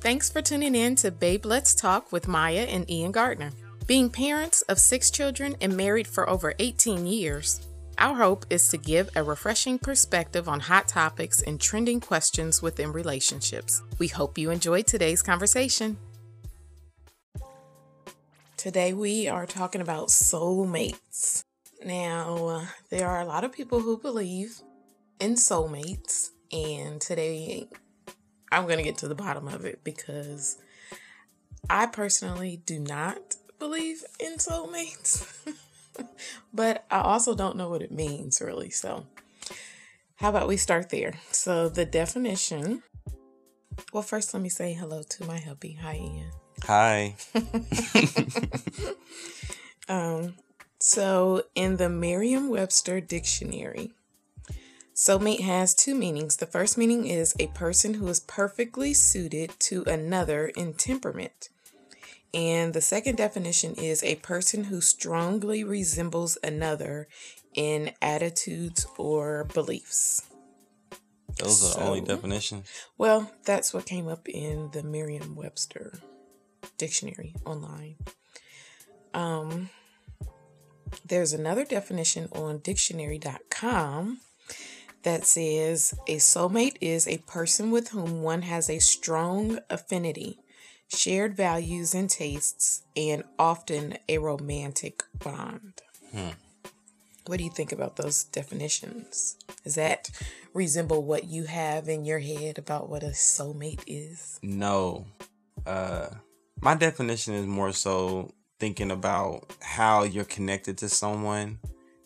Thanks for tuning in to Babe Let's Talk with Maya and Ian Gardner. Being parents of six children and married for over 18 years, our hope is to give a refreshing perspective on hot topics and trending questions within relationships. We hope you enjoyed today's conversation. Today, we are talking about soulmates. Now, there are a lot of people who believe in soulmates, and today I'm going to get to the bottom of it because I personally do not believe in soulmates, but I also don't know what it means really. So, how about we start there? So, the definition. Well, first, let me say hello to my hubby. Hi, Ian. Hi. um, so, in the Merriam Webster Dictionary, Soulmate has two meanings. The first meaning is a person who is perfectly suited to another in temperament. And the second definition is a person who strongly resembles another in attitudes or beliefs. Those are so, the only definitions? Well, that's what came up in the Merriam Webster dictionary online. Um, there's another definition on dictionary.com that says a soulmate is a person with whom one has a strong affinity, shared values and tastes, and often a romantic bond. Hmm. What do you think about those definitions? Does that resemble what you have in your head about what a soulmate is? No. Uh my definition is more so thinking about how you're connected to someone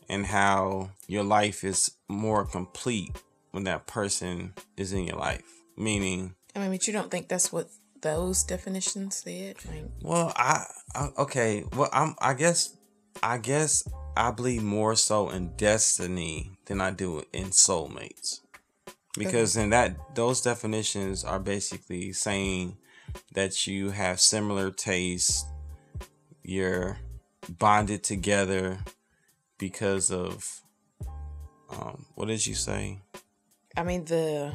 and how your life is more complete when that person is in your life. Meaning, I mean, but you don't think that's what those definitions said? Like, well, I, I okay. Well, I'm. I guess. I guess I believe more so in destiny than I do in soulmates, because okay. in that those definitions are basically saying that you have similar tastes, you're bonded together because of um, what did you say? I mean, the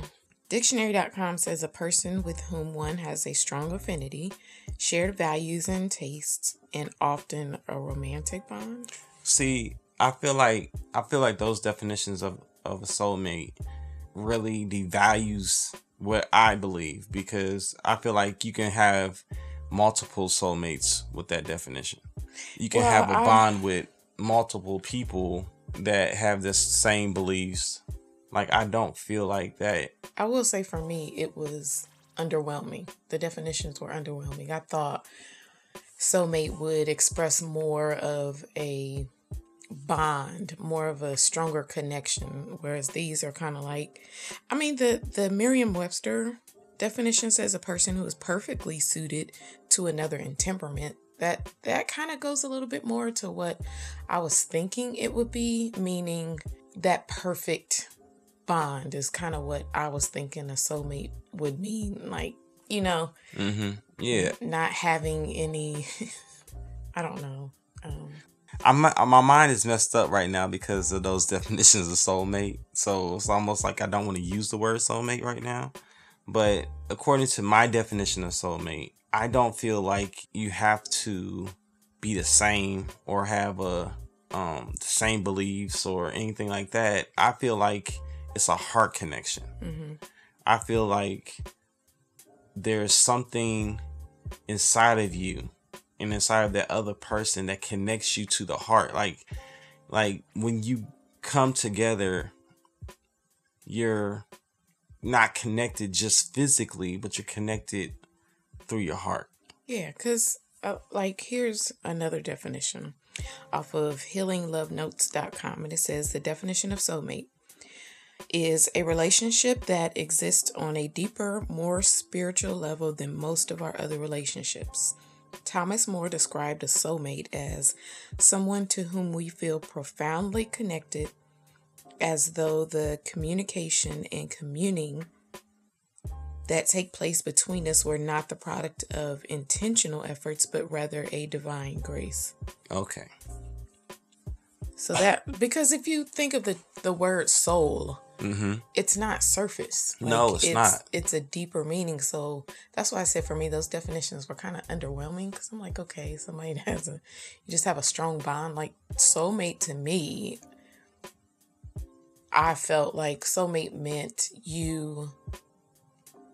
dictionary.com says a person with whom one has a strong affinity, shared values and tastes, and often a romantic bond. See, I feel like I feel like those definitions of, of a soulmate really devalues what I believe because I feel like you can have multiple soulmates with that definition. You can well, have a I, bond with multiple people that have the same beliefs. Like I don't feel like that. I will say for me it was underwhelming. The definitions were underwhelming. I thought soulmate would express more of a bond, more of a stronger connection, whereas these are kind of like I mean the the Merriam-Webster definition says a person who is perfectly suited to another in temperament that that kind of goes a little bit more to what I was thinking it would be, meaning that perfect bond is kind of what I was thinking a soulmate would mean. Like, you know, mm-hmm. yeah, not having any, I don't know. Um, I'm, my mind is messed up right now because of those definitions of soulmate. So it's almost like I don't want to use the word soulmate right now. But according to my definition of soulmate, I don't feel like you have to be the same or have a um the same beliefs or anything like that. I feel like it's a heart connection. Mm-hmm. I feel like there's something inside of you and inside of that other person that connects you to the heart. Like like when you come together, you're not connected just physically, but you're connected through your heart. Yeah, because, uh, like, here's another definition off of healinglovenotes.com, and it says the definition of soulmate is a relationship that exists on a deeper, more spiritual level than most of our other relationships. Thomas Moore described a soulmate as someone to whom we feel profoundly connected, as though the communication and communing that take place between us were not the product of intentional efforts, but rather a divine grace. Okay. So that because if you think of the the word soul, Mm-hmm. it's not surface. No, it's not. It's a deeper meaning. So that's why I said for me, those definitions were kind of underwhelming because I'm like, okay, somebody has a, you just have a strong bond. Like soulmate to me, I felt like soulmate meant you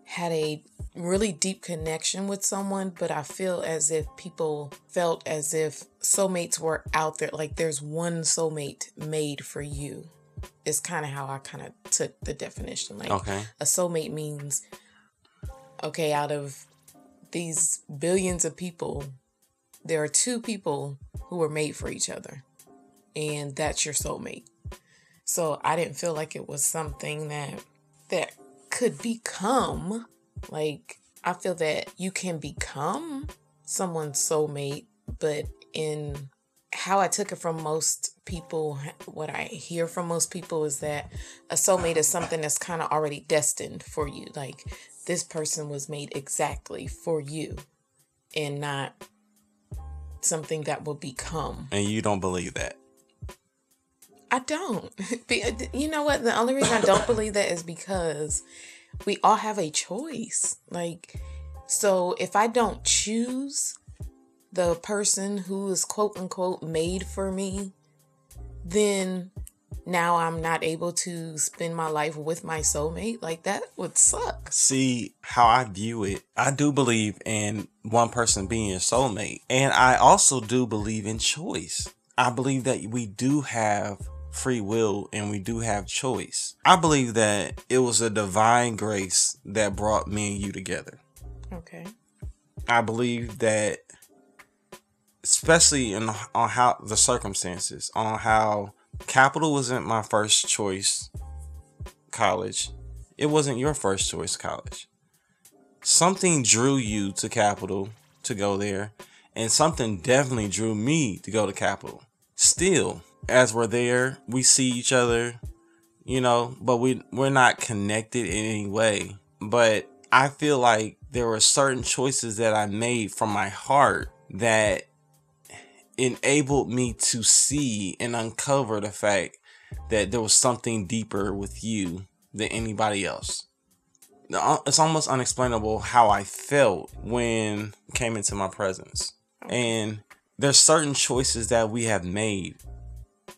had a really deep connection with someone, but I feel as if people felt as if soulmates were out there. Like there's one soulmate made for you. Is kind of how I kind of took the definition. Like Okay. a soulmate means, okay, out of these billions of people, there are two people who were made for each other, and that's your soulmate. So I didn't feel like it was something that that could become like I feel that you can become someone's soulmate, but in how I took it from most people, what I hear from most people is that a soulmate is something that's kind of already destined for you. Like this person was made exactly for you and not something that will become. And you don't believe that. I don't. Uh, you know what? The only reason I don't believe that is because we all have a choice. Like, so if I don't choose the person who is quote unquote made for me, then now I'm not able to spend my life with my soulmate. Like, that would suck. See how I view it. I do believe in one person being your soulmate. And I also do believe in choice. I believe that we do have free will and we do have choice. I believe that it was a divine grace that brought me and you together. Okay. I believe that, especially in on how the circumstances, on how Capital wasn't my first choice college, it wasn't your first choice college. Something drew you to Capital to go there, and something definitely drew me to go to Capital. Still, as we're there, we see each other, you know, but we we're not connected in any way. But I feel like there were certain choices that I made from my heart that enabled me to see and uncover the fact that there was something deeper with you than anybody else. Uh, it's almost unexplainable how I felt when came into my presence. And there's certain choices that we have made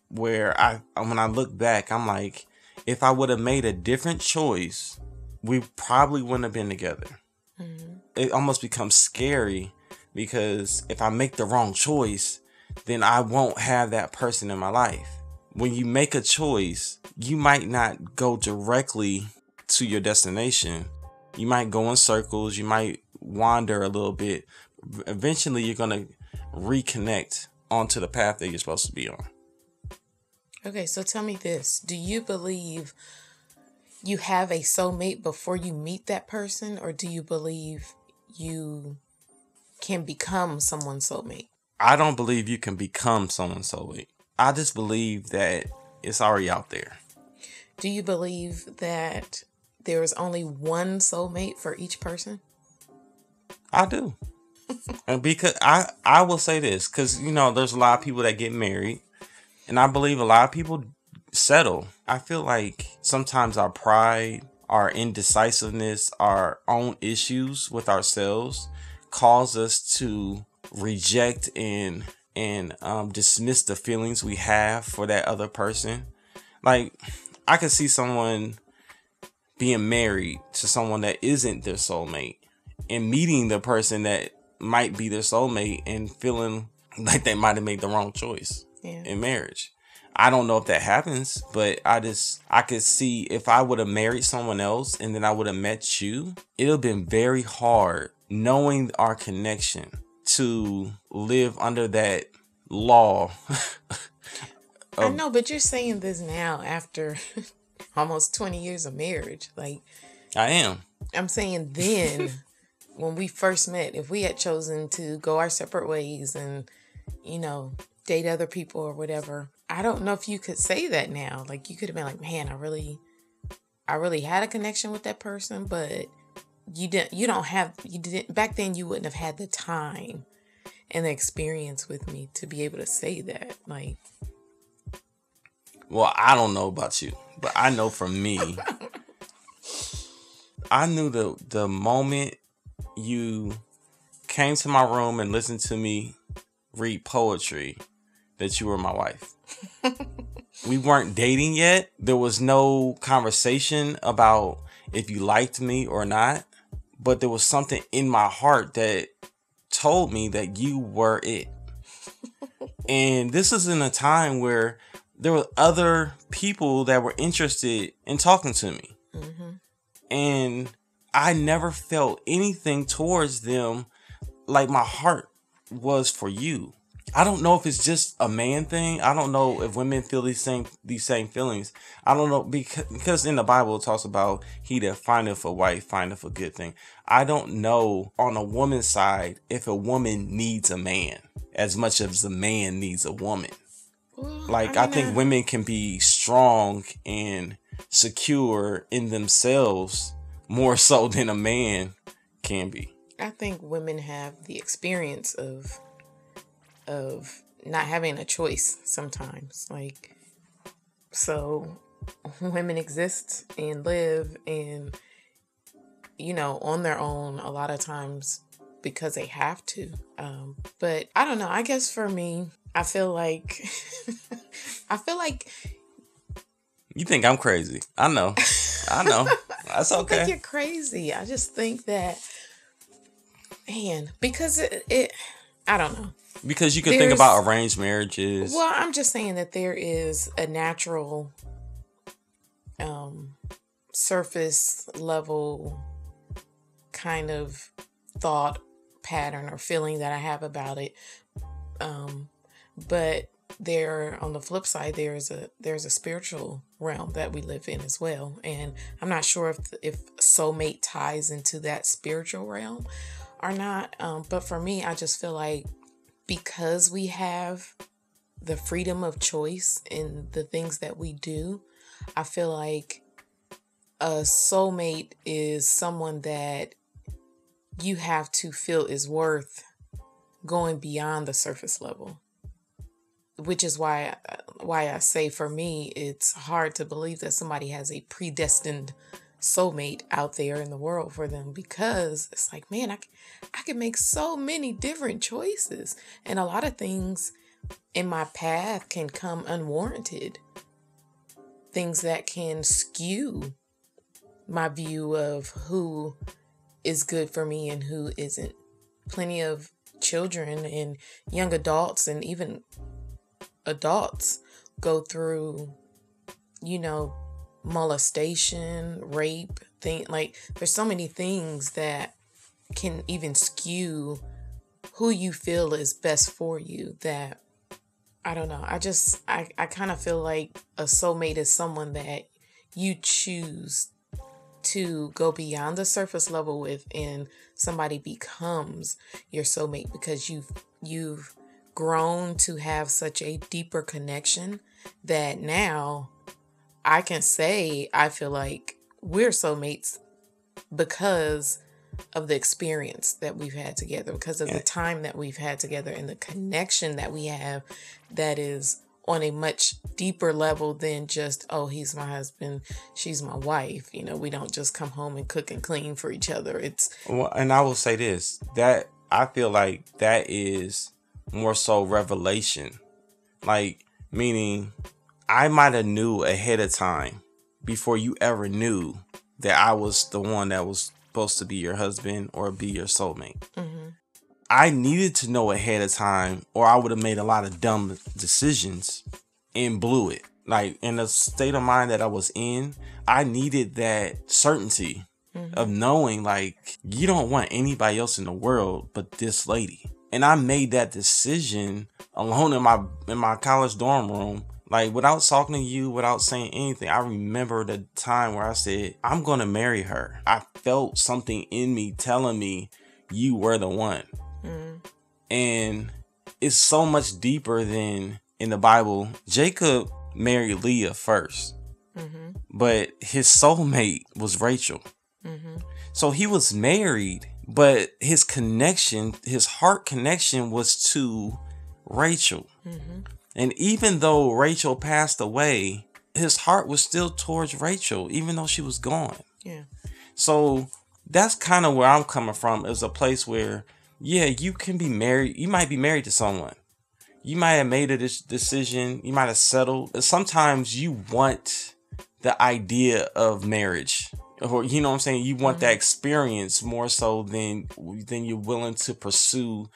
where I when I look back, I'm like, if I would have made a different choice, we probably wouldn't have been together. Mm-hmm. It almost becomes scary because if I make the wrong choice, then I won't have that person in my life. When you make a choice, you might not go directly to your destination. You might go in circles, you might wander a little bit. Eventually, you're going to reconnect onto the path that you're supposed to be on. Okay, so tell me this. Do you believe you have a soulmate before you meet that person, or do you believe you can become someone's soulmate? I don't believe you can become someone's soulmate. I just believe that it's already out there. Do you believe that there is only one soulmate for each person? I do. and because I I will say this cuz you know there's a lot of people that get married and I believe a lot of people settle. I feel like sometimes our pride, our indecisiveness, our own issues with ourselves cause us to reject and and um, dismiss the feelings we have for that other person. Like I could see someone being married to someone that isn't their soulmate and meeting the person that might be their soulmate and feeling like they might have made the wrong choice Yeah. in marriage. I don't know if that happens, but I just I could see if I would have married someone else and then I would have met you, it would have been very hard knowing our connection to live under that law. I know, but you're saying this now after almost 20 years of marriage. Like, I am. I'm saying then, when we first met, if we had chosen to go our separate ways and, you know, date other people or whatever, I don't know if you could say that now. Like, you could have been like, man, I really, I really had a connection with that person, but you didn't, you don't have, you didn't, back then you wouldn't have had the time and the experience with me to be able to say that. Like, Well, I don't know about you, but I know for me, I knew the the moment you came to my room and listened to me read poetry that you were my wife. we weren't dating yet. There was no conversation about if you liked me or not, but there was something in my heart that told me that you were it. and this is in a time where there were other people that were interested in talking to me. Mm-hmm. And I never felt anything towards them like my heart was for you. I don't know if it's just a man thing. I don't know if women feel these same these same feelings. I don't know because because in the Bible it talks about he that findeth a wife findeth a good thing. I don't know on a woman's side if a woman needs a man as much as a man needs a woman. Well, like I, mean, I think uh, women can be strong and secure in themselves more so than a man can be. I think women have the experience of of not having a choice sometimes. Like so women exist and live and you know on their own a lot of times because they have to. Um, but I don't know. I guess for me, I feel like I feel like you think I'm crazy. I know. I know. That's okay. I think you're crazy. I just think that man, because it, it I don't know. Because you could There's, think about arranged marriages. Well, I'm just saying that there is a natural um surface level kind of thought pattern or feeling that I have about it. Um but there on the flip side there's a there's a spiritual realm that we live in as well and i'm not sure if if soulmate ties into that spiritual realm or not. Um, but for me, I just feel like because we have the freedom of choice in the things that we do, I feel like a soulmate is someone that you have to feel is worth going beyond the surface level which is why why I say for me it's hard to believe that somebody has a predestined soulmate out there in the world for them because it's like, man, I, I can make so many different choices. And a lot of things in my path can come unwarranted. Things that can skew my view of who is good for me and who isn't. Plenty of children and young adults and even adults go through, you know, molestation, rape, thing like there's so many things that can even skew who you feel is best for you that I don't know. I just I, I kind of feel like a soulmate is someone that you choose to go beyond the surface level with and somebody becomes your soulmate because you've you've grown to have such a deeper connection that now I can say I feel like we're soulmates because of the experience that we've had together, because of the time that we've had together and the connection that we have that is on a much deeper level than just, oh, he's my husband, she's my wife. You know, we don't just come home and cook and clean for each other. It's well, and I will say this that I feel like that is more so revelation. Like meaning I might have knew ahead of time before you ever knew that I was the one that was supposed to be your husband or be your soulmate. Mm-hmm. I needed to know ahead of time, or I would have made a lot of dumb decisions and blew it. Like in the state of mind that I was in, I needed that certainty mm-hmm. of knowing like you don't want anybody else in the world but this lady. And I made that decision alone in my in my college dorm room like without talking to you, without saying anything, I remember the time where I said, I'm gonna marry her. I felt something in me telling me you were the one. Mm. And it's so much deeper than in the Bible. Jacob married Leah 1st mm-hmm. but his soulmate was Rachel. Mm-hmm. So he was married, but his connection, his heart connection was to Rachel. Mm-hmm. And even though Rachel passed away, his heart was still towards Rachel, even though she was gone. Yeah. So that's kind of where I'm coming from is a place where, yeah, you can be married. You might be married to someone. You might have made a decision. You might have settled. Sometimes you want the idea of marriage or you know what I'm saying you want mm-hmm. that experience more so than than you're willing to pursue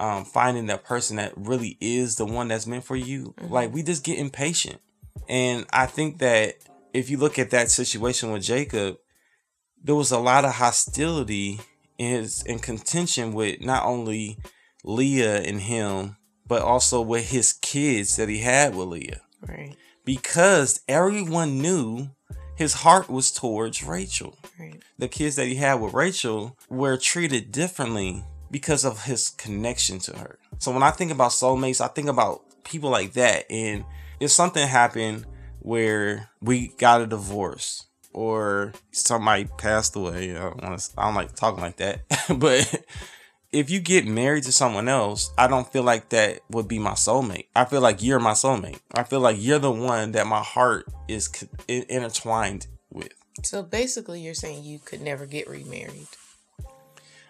um, finding that person that really is the one that's meant for you mm-hmm. like we just get impatient and I think that if you look at that situation with Jacob there was a lot of hostility in his in contention with not only Leah and him but also with his kids that he had with Leah right because everyone knew his heart was towards Rachel. Right. The kids that he had with Rachel were treated differently because of his connection to her. So when I think about soulmates, I think about people like that. And if something happened where we got a divorce or somebody passed away, I don't, want to, I don't like talking like that, but if you get married to someone else, I don't feel like that would be my soulmate. I feel like you're my soulmate. I feel like you're the one that my heart is intertwined with. So basically, you're saying you could never get remarried.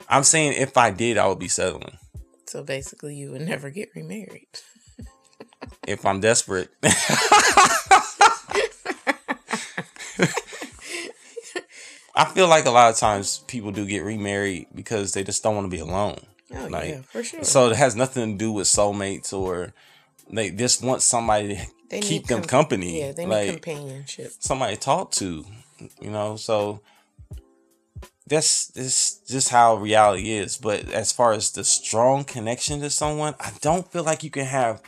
I'm saying if I did, I would be settling. So basically, you would never get remarried. if I'm desperate. I feel like a lot of times people do get remarried because they just don't want to be alone. Oh like, yeah, for sure. So it has nothing to do with soulmates or they just want somebody to they keep them com- company. Yeah, they need like, companionship. Somebody to talk to, you know. So that's this just how reality is. But as far as the strong connection to someone, I don't feel like you can have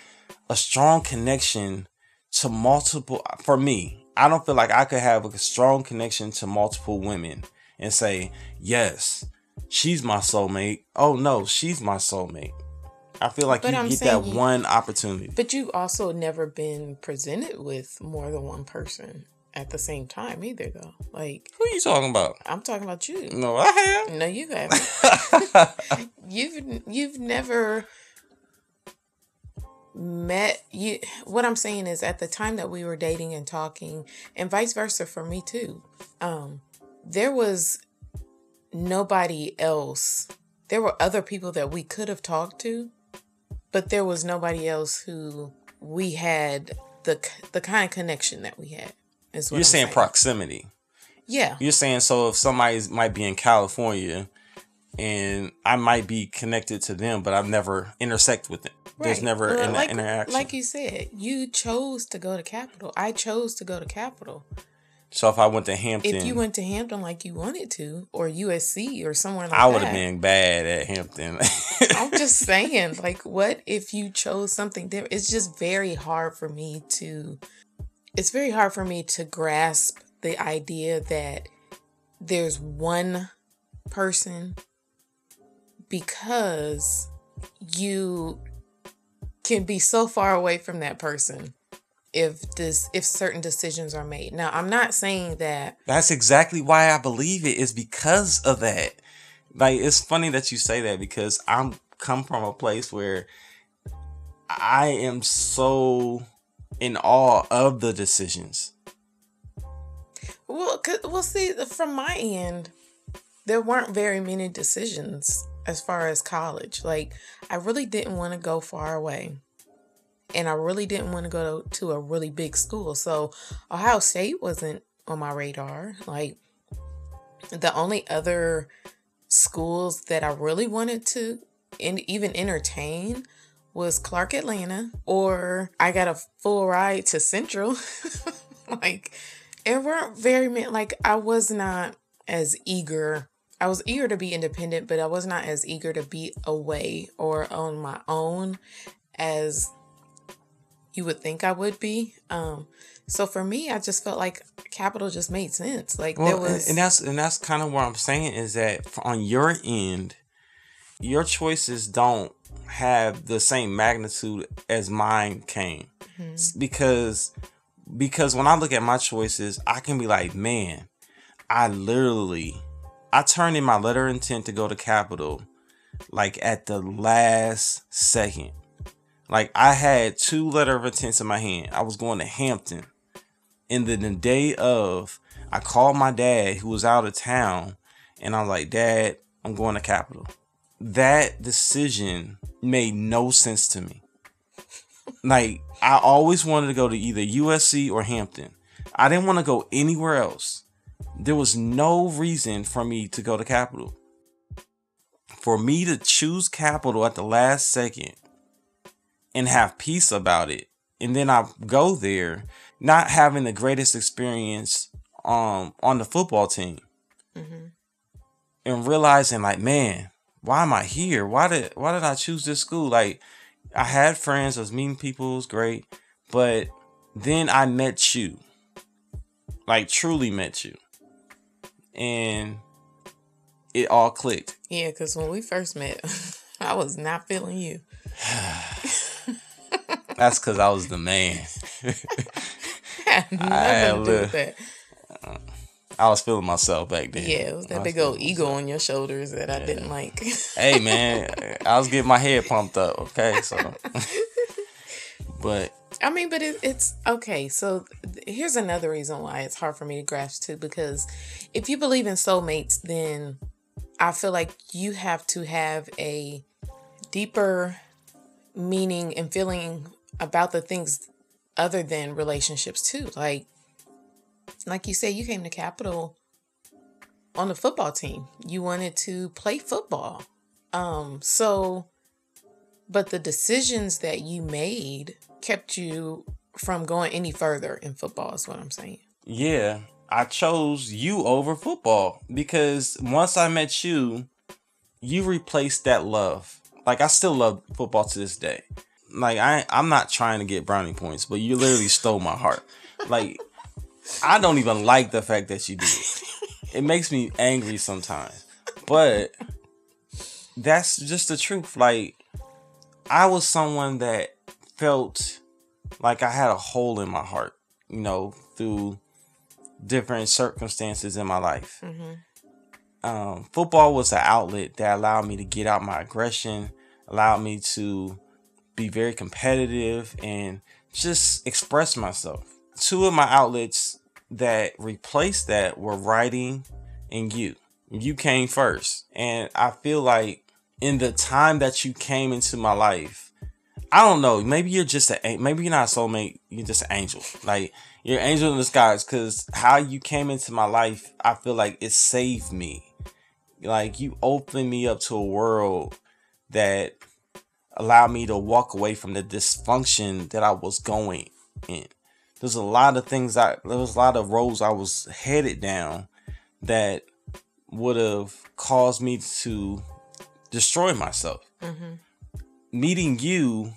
a strong connection to multiple. For me, I don't feel like I could have a strong connection to multiple women and say, yes, she's my soulmate. Oh no, she's my soulmate. I feel like but you I'm get that you, one opportunity. But you also never been presented with more than one person at the same time either though. Like Who are you talking about? I'm talking about you. No, I have. No, you haven't. you've you've never met you what i'm saying is at the time that we were dating and talking and vice versa for me too um there was nobody else there were other people that we could have talked to but there was nobody else who we had the the kind of connection that we had is what you're saying, saying proximity yeah you're saying so if somebody might be in california and I might be connected to them, but I've never intersect with them. Right. There's never well, an like, interaction. Like you said, you chose to go to Capital. I chose to go to Capital. So if I went to Hampton, if you went to Hampton like you wanted to, or USC or somewhere like I would have been bad at Hampton. I'm just saying, like, what if you chose something different? It's just very hard for me to. It's very hard for me to grasp the idea that there's one person because you can be so far away from that person if this if certain decisions are made. Now, I'm not saying that That's exactly why I believe it is because of that. Like it's funny that you say that because I'm come from a place where I am so in awe of the decisions. Well, well, see, from my end, there weren't very many decisions as far as college. Like, I really didn't want to go far away. And I really didn't want to go to a really big school. So, Ohio State wasn't on my radar. Like, the only other schools that I really wanted to and even entertain was Clark Atlanta, or I got a full ride to Central. like, it weren't very many, like, I was not as eager I was eager to be independent, but I was not as eager to be away or on my own as you would think I would be. Um, so for me, I just felt like Capital just made sense. Like well, there was, and that's and that's kind of what I'm saying is that on your end, your choices don't have the same magnitude as mine came mm-hmm. because because when I look at my choices, I can be like, man, I literally I turned in my letter of intent to go to Capital like at the last second. Like I had two letter of intents in my hand. I was going to Hampton. And then the day of, I called my dad who was out of town and I'm like, Dad, I'm going to Capital. That decision made no sense to me. like I always wanted to go to either USC or Hampton. I didn't want to go anywhere else. There was no reason for me to go to Capital. For me to choose Capital at the last second and have peace about it, and then I go there not having the greatest experience um on the football team, mm-hmm. and realizing like, man, why am I here? Why did why did I choose this school? Like, I had friends, I was meeting people, it was great, but then I met you, like truly met you, and it all clicked. Yeah, because when we first met, I was not feeling you. That's because I was the man. I had nothing to do with that. I was feeling myself back then. Yeah, it was that big old ego myself. on your shoulders that I didn't like. hey man, I was getting my head pumped up. Okay, so. but. I mean, but it, it's okay. So here's another reason why it's hard for me to grasp too, because if you believe in soulmates, then I feel like you have to have a deeper meaning and feeling about the things other than relationships too. Like like you said, you came to Capital on the football team. You wanted to play football. Um, so, but the decisions that you made kept you from going any further in football, is what I'm saying. Yeah, I chose you over football because once I met you, you replaced that love. Like, I still love football to this day. Like, I, I'm not trying to get brownie points, but you literally stole my heart. Like, I don't even like the fact that you did. It makes me angry sometimes. But that's just the truth. Like I was someone that felt like I had a hole in my heart, you know, through different circumstances in my life. Mm-hmm. Um, football was an outlet that allowed me to get out my aggression, allowed me to be very competitive and just express myself. Two of my outlets that replaced that were writing and you. You came first. And I feel like in the time that you came into my life, I don't know, maybe you're just a maybe you're not a soulmate, you're just an angel. Like you're an angel in disguise because how you came into my life, I feel like it saved me. Like you opened me up to a world that allowed me to walk away from the dysfunction that I was going in there's a lot of things I there was a lot of roads I was headed down that would have caused me to destroy myself. Mm-hmm. Meeting you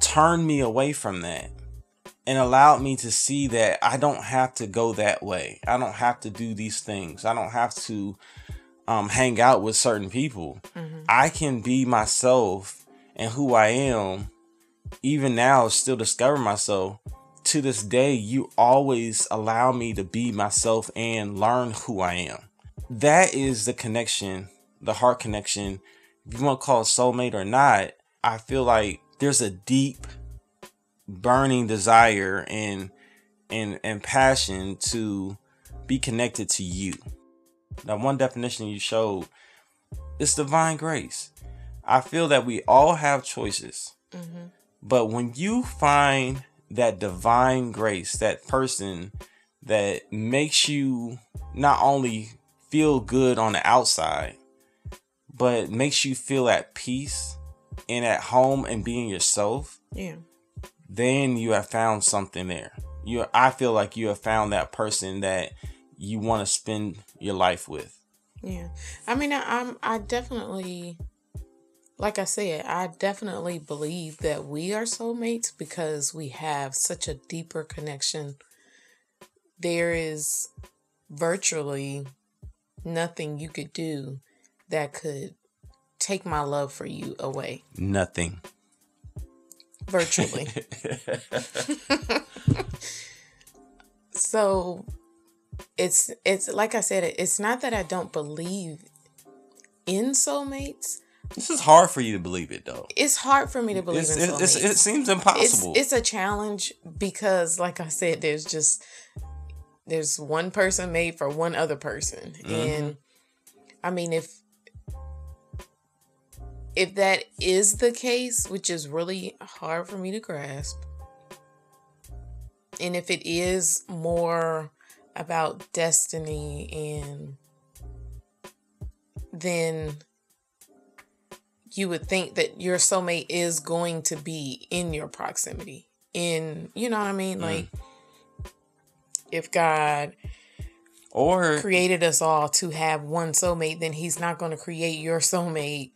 turned me away from that and allowed me to see that I don't have to go that way. I don't have to do these things. I don't have to um, hang out with certain people. Mm-hmm. I can be myself and who I am even now still discover myself. To this day you always allow me to be myself and learn who i am. That is the connection the heart connection. If you want to call it soulmate or not i feel like there's a deep burning desire and and and passion to be connected to you. Now one definition you showed is divine grace. I feel that we all have choices. Mm-hmm. But when you find that divine grace, that person that makes you not only feel good on the outside, but makes you feel at peace and at home and being yourself. Yeah. Then you have found something there. You I feel like you have found that person that you want to spend your life with. Yeah. I mean I, I'm I definitely like I said, I definitely believe that we are soulmates because we have such a deeper connection. There is virtually nothing you could do that could take my love for you away. Nothing. Virtually. so it's it's like I said it's not that I don't believe in soulmates This is hard for you to believe it though. It's hard for me to believe It's, it, it's, it seems impossible. It's, it's a challenge because, like I said, there's just there's one person made for one other person, Mm-hmm. and I mean if if that is the case, which is really hard for me to grasp, and if it is more about destiny and then you would think that your soulmate is going to be in your proximity in you know what i mean? Mm. Like if god or created us all to have one soulmate then he's not going to create your soulmate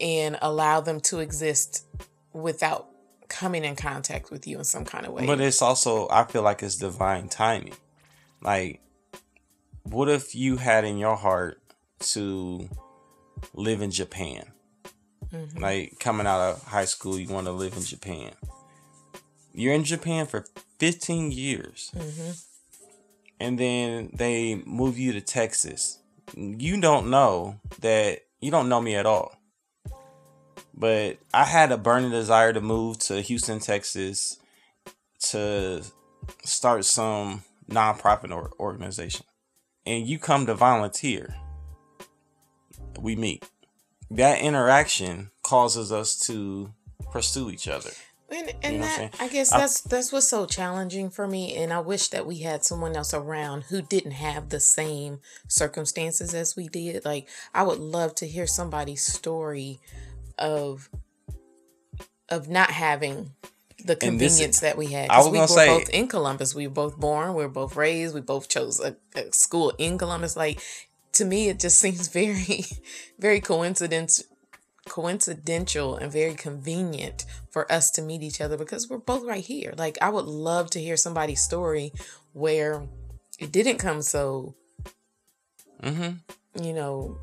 and allow them to exist without coming in contact with you in some kind of way. But it's also I feel like it's divine timing. Like what if you had in your heart to live in Japan? Mm-hmm. Like coming out of high school you want to live in Japan. You're in Japan for 15 years. Mm-hmm. And then they move you to Texas. You don't know that you don't know me at all. But I had a burning desire to move to Houston, Texas to start some nonprofit or organization. And you come to volunteer. We meet. That interaction causes us to pursue each other. And, and You know that? I guess that's that's what's so challenging for me. And I wish that we had someone else around who didn't have the same circumstances as we did. Like I would love to hear somebody's story of of not having the convenience that we had. I was we were say- both in Columbus. We were both born. We were both raised. We both chose a, a school in Columbus. Like to me, it just seems very, very coincidence coincidental and very convenient for us to meet each other because we're both right here. Like I would love to hear somebody's story where it didn't come so Mm-hmm. you know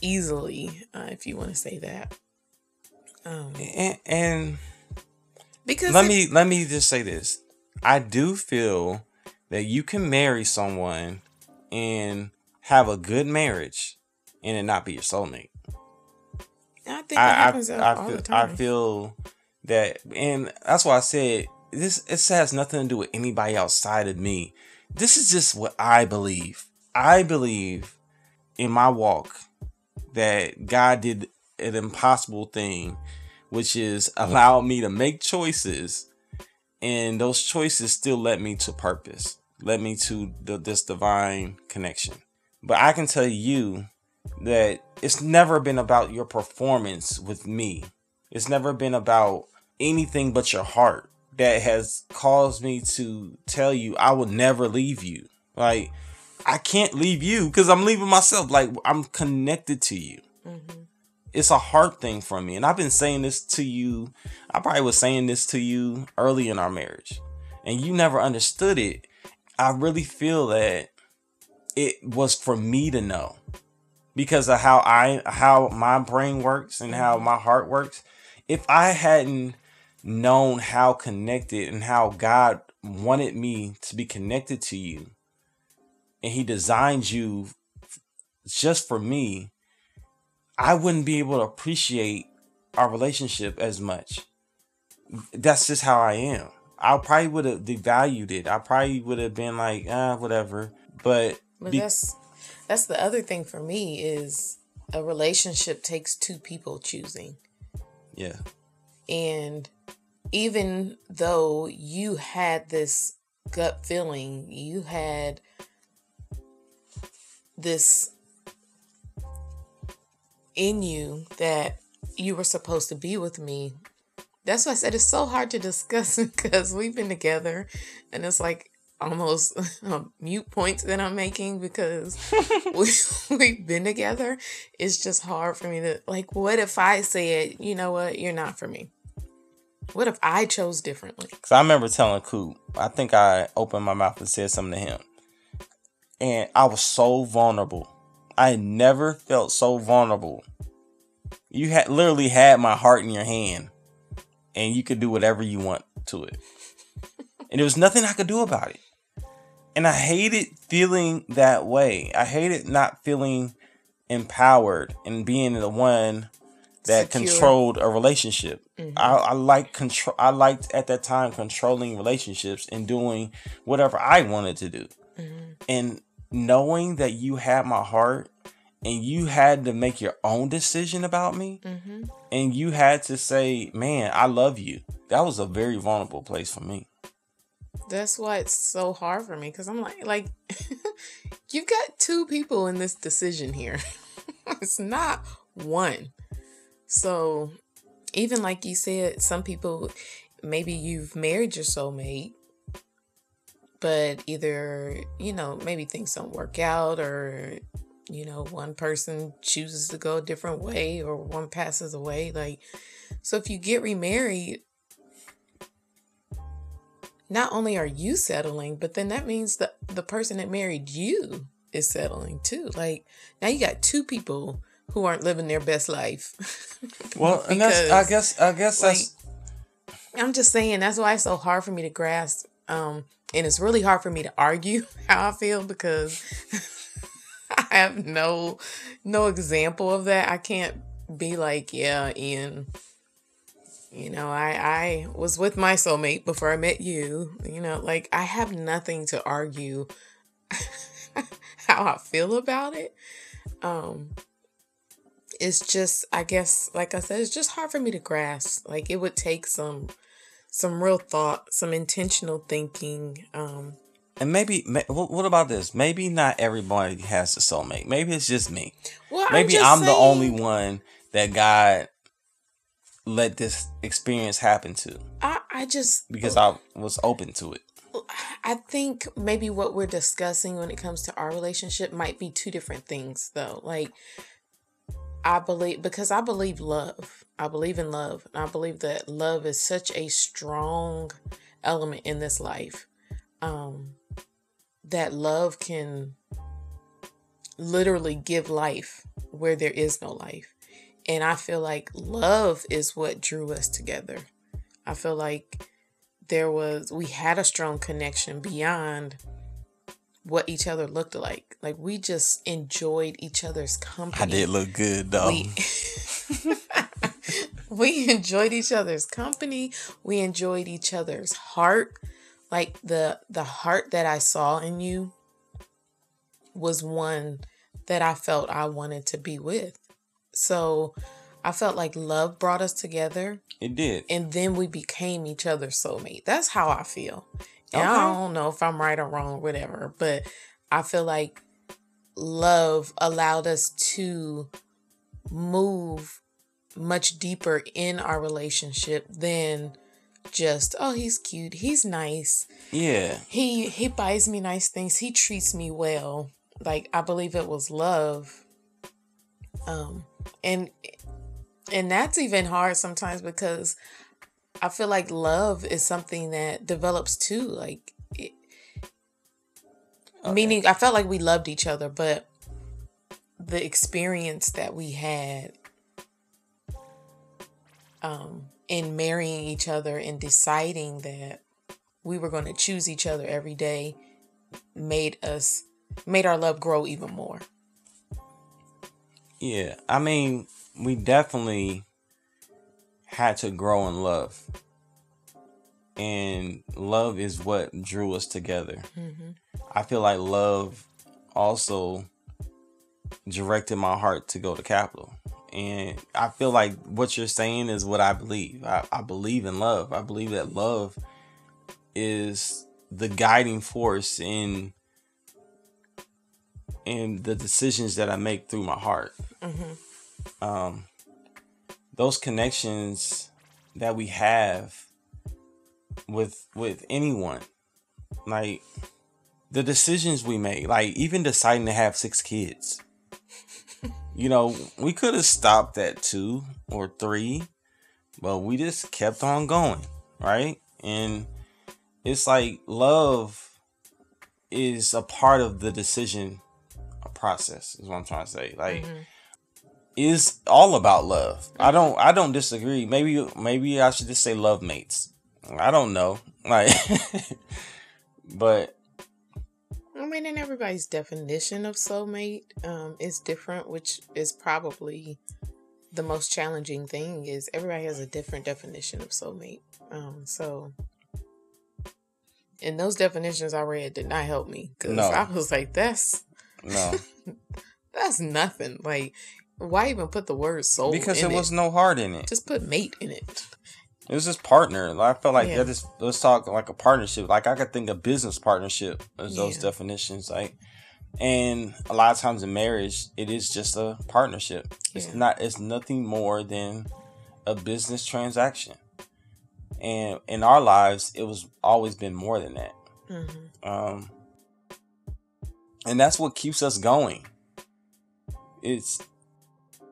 easily, uh, if you want to say that. Um, And, and because let me let me just say this. I do feel that you can marry someone and have a good marriage and it not be your soulmate. I think that I happens I, all I, the feel, time. I feel that and that's why I said this it has nothing to do with anybody outside of me. This is just what I believe. I believe in my walk that God did an impossible thing, which is allowed me to make choices and those choices still led me to purpose, led me to the, this divine connection. But I can tell you that it's never been about your performance with me. It's never been about anything but your heart that has caused me to tell you I will never leave you. Like I can't leave you because I'm leaving myself. Like I'm connected to you. Mm-hmm. It's a heart thing for me. And I've been saying this to you. I probably was saying this to you early in our marriage. And you never understood it. I really feel that it was for me to know because of how I how my brain works and how my heart works. If I hadn't known how connected and how God wanted me to be connected to you and he designed you just for me, I wouldn't be able to appreciate our relationship as much. That's just how I am. I probably would have devalued it. I probably would have been like, ah, whatever. But, But be- that's that's the other thing for me is a relationship takes two people choosing. yeah, And even though you had this gut feeling, you had this in you that you were supposed to be with me. That's why I said it's so hard to discuss because we've been together and it's like almost um, mute points that I'm making because we, we've been together. It's just hard for me to, like, what if I said, you know what, you're not for me? What if I chose differently? Cause I remember telling Coop, I think I opened my mouth and said something to him. And I was so vulnerable. I had never felt so vulnerable. You had literally had my heart in your hand and you could do whatever you want to it. and there was nothing I could do about it. And I hated feeling that way. I hated not feeling empowered and being the one that Secure. controlled a relationship. Mhm. I, I like control. I liked at that time controlling relationships and doing whatever I wanted to do. Mhm. And knowing that you had my heart and you had to make your own decision about me Mhm. and you had to say, "Man, I love you." That was a very vulnerable place for me. That's why it's so hard for me because I'm like, like, you've got two people in this decision here. it's not one. So, even like you said, some people, maybe you've married your soulmate, but either, you know, maybe things don't work out or, you know, one person chooses to go a different way or one passes away. Like, so if you get remarried, not only are you settling, but then that means that the person that married you is settling too. Like now you got two people who aren't living their best life. Well, and that's I guess I guess like, that's I'm just saying that's why it's so hard for me to grasp. Um, and it's really hard for me to argue how I feel because I have no no example of that. I can't be like, yeah, Ian. You know, I I was with my soulmate before I met you. You know, like I have nothing to argue how I feel about it. Um it's just I guess like I said it's just hard for me to grasp. Like it would take some some real thought, some intentional thinking. Um and maybe what about this? Maybe not everybody has a soulmate. Maybe it's just me. well, Maybe just I'm, the only one that God let this experience happen to I I just because I was open to it. I think maybe what we're discussing when it comes to our relationship might be two different things though. Like I believe because I believe love. I believe in love. And I believe that love is such a strong element in this life. Um that love can literally give life where there is no life. And I feel like love is what drew us together. I feel like there was we had a strong connection beyond what each other looked like. Like we just enjoyed each other's company. I did look good though. We, we enjoyed each other's company. We enjoyed each other's heart. Like the the heart that I saw in you was one that I felt I wanted to be with. So I felt like love brought us together it did. and then we became each other's soulmate. That's how I feel. And I don't know if I'm right or wrong whatever, but I feel like love allowed us to move much deeper in our relationship than just oh he's cute he's nice Yeah. he he buys me nice things he treats me well like i believe it was love um and and that's even hard sometimes because i feel like love is something that develops too like it, meaning i felt like we loved each other but the experience that we had um in marrying each other and deciding that we were going to choose each other every day made us made our love grow even more Yeah. I mean, we definitely had to grow in love. And love is what drew us together. hmm I feel like love also directed my heart to go to Capital. And I feel like what you're saying is what I believe. I, I believe in love. I believe that love is the guiding force in in the decisions that I make through my heart. hmm Um, those connections that we have with with anyone, like the decisions we make, like even deciding to have six kids. You know, we could have stopped at two or three, but we just kept on going, right? And it's like love is a part of the decision process, is what I'm trying to say. Like, Mhm. is all about love. I don't I don't disagree. Maybe maybe I should just say love mates. I don't know. Like but I mean, and everybody's definition of soulmate um, is different, which is probably the most challenging thing. Is everybody has a different definition of soulmate. Um, so, and those definitions I read did not help me because No. I was like, "That's No, that's nothing." Like, why even put the word soul? because there was no heart in it. just put mate in it. It was just partner. Like, I felt like Yeah. that just let's talk like a partnership. Like I could think of business partnership as those Yeah. definitions. Like, and a lot of times in marriage, it is just a partnership. It's not. It's nothing more than a business transaction. And in our lives, it was always been more than that. hmm Um, and that's what keeps us going. It's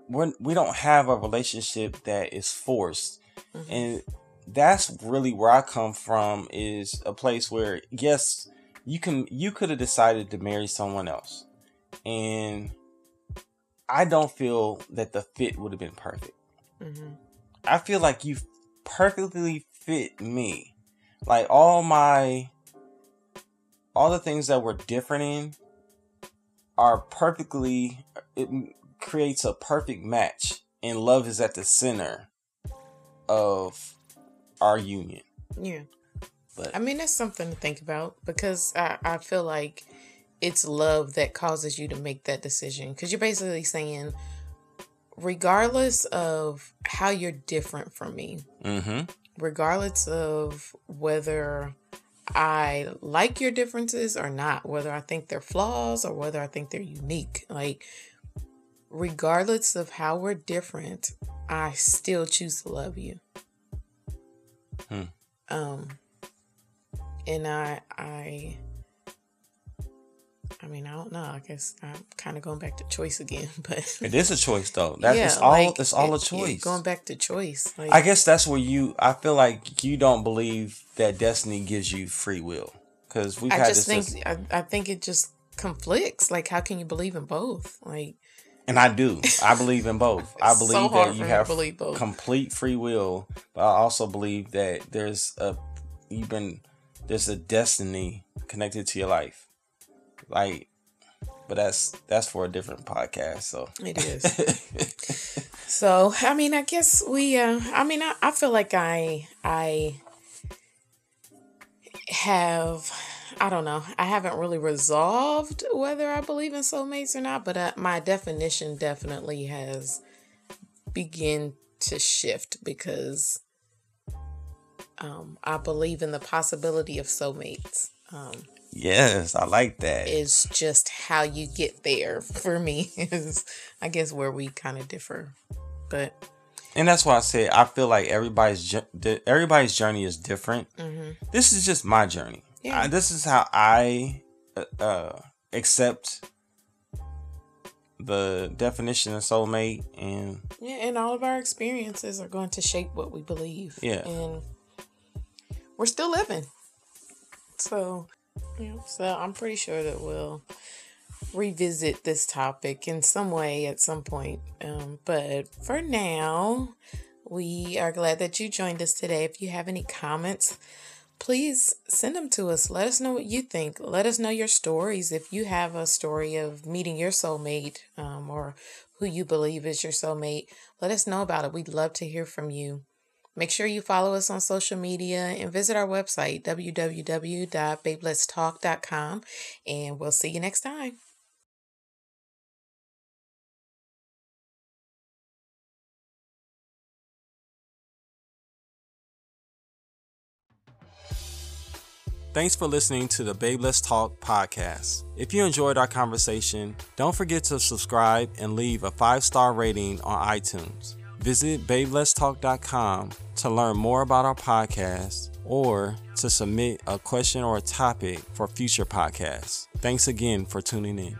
we're, we don't have a relationship that is forced, Mhm. and that's really where I come from. Is a place where yes, you can you could have decided to marry someone else, and I don't feel that the fit would have been perfect. hmm I feel like you perfectly fit me. Like all my all the things that we're different in are perfectly it creates a perfect match and love is at the center of our union. Yeah. But I mean, that's something to think about because I, I feel like it's love that causes you to make that decision. Because you're basically saying, regardless of how you're different from me, mhm. regardless of whether I like your differences or not, whether I think they're flaws or whether I think they're unique, like, regardless of how we're different, I still choose to love you. Hmm. Um, and I, I, I mean, I don't know. I guess I'm kind of going back to choice again, but It is a choice though. That yeah, is all like, it's all a it- yeah, choice. going back to choice, like, I guess that's where you I feel like you don't believe that destiny gives you free will. Cuz we've I had just think I, I think it just conflicts. Like, how can you believe in both? Like, And I do. I believe in both. I It's so believe that you have believe complete free will, but I also believe that there's a you've been there's a destiny connected to your life. Like but that's that's for a different podcast. So it is. so, I mean, I guess we. Uh, I mean, I, I feel like I I have. I don't know. I haven't really resolved whether I believe in soulmates or not, but uh, my definition definitely has begin to shift because um, I believe in the possibility of soulmates. Um, yes, I like that. It's just how you get there for me is I guess where we kind of differ. But and that's why I say I feel like everybody's everybody's journey is different. mhm. This is just my journey. Yeah. I, this is how I uh, uh, accept the definition of soulmate and yeah, and all of our experiences are going to shape what we believe. Yeah. And we're still living. So, yeah, so I'm pretty sure that we'll revisit this topic in some way at some point. Um, but for now, we are glad that you joined us today. If you have any comments, please send them to us. Let us know what you think. Let us know your stories. If you have a story of meeting your soulmate um, or who you believe is your soulmate, let us know about it. We'd love to hear from you. Make sure you follow us on social media and visit our website, www.babeletstalk.com, and we'll see you next time. Thanks for listening to the Babe Let's Talk podcast. If you enjoyed our conversation, don't forget to subscribe and leave a five star rating on iTunes. Visit babeletstalk.com to learn more about our podcast or to submit a question or a topic for future podcasts. Thanks again for tuning in.